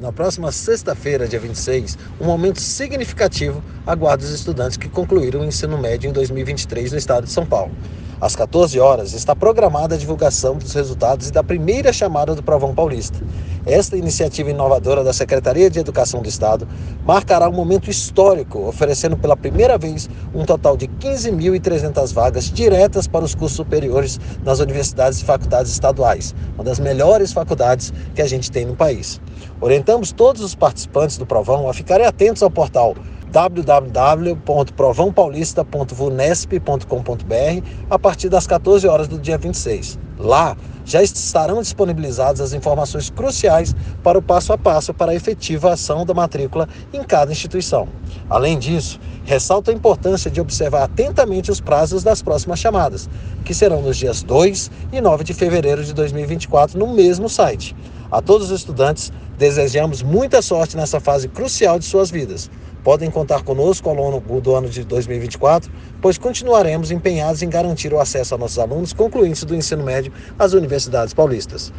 Na próxima sexta-feira, dia 26, um momento significativo aguarda os estudantes que concluíram o ensino médio em 2023 no estado de São Paulo. Às 14 horas está programada a divulgação dos resultados e da primeira chamada do Provão Paulista. Esta iniciativa inovadora da Secretaria de Educação do Estado marcará um momento histórico, oferecendo pela primeira vez um total de 15.300 vagas diretas para os cursos superiores nas universidades e faculdades estaduais, uma das melhores faculdades que a gente tem no país. Orientamos todos os participantes do Provão a ficarem atentos ao portal www.provãopaulista.vunesp.com.br a partir das 14 horas do dia 26. Lá já estarão disponibilizadas as informações cruciais para o passo a passo para a efetiva ação da matrícula em cada instituição. Além disso, ressalto a importância de observar atentamente os prazos das próximas chamadas, que serão nos dias 2 e 9 de fevereiro de 2024 no mesmo site. A todos os estudantes, desejamos muita sorte nessa fase crucial de suas vidas. Podem contar conosco ao longo do ano de 2024, pois continuaremos empenhados em garantir o acesso a nossos alunos concluintes do ensino médio às universidades paulistas.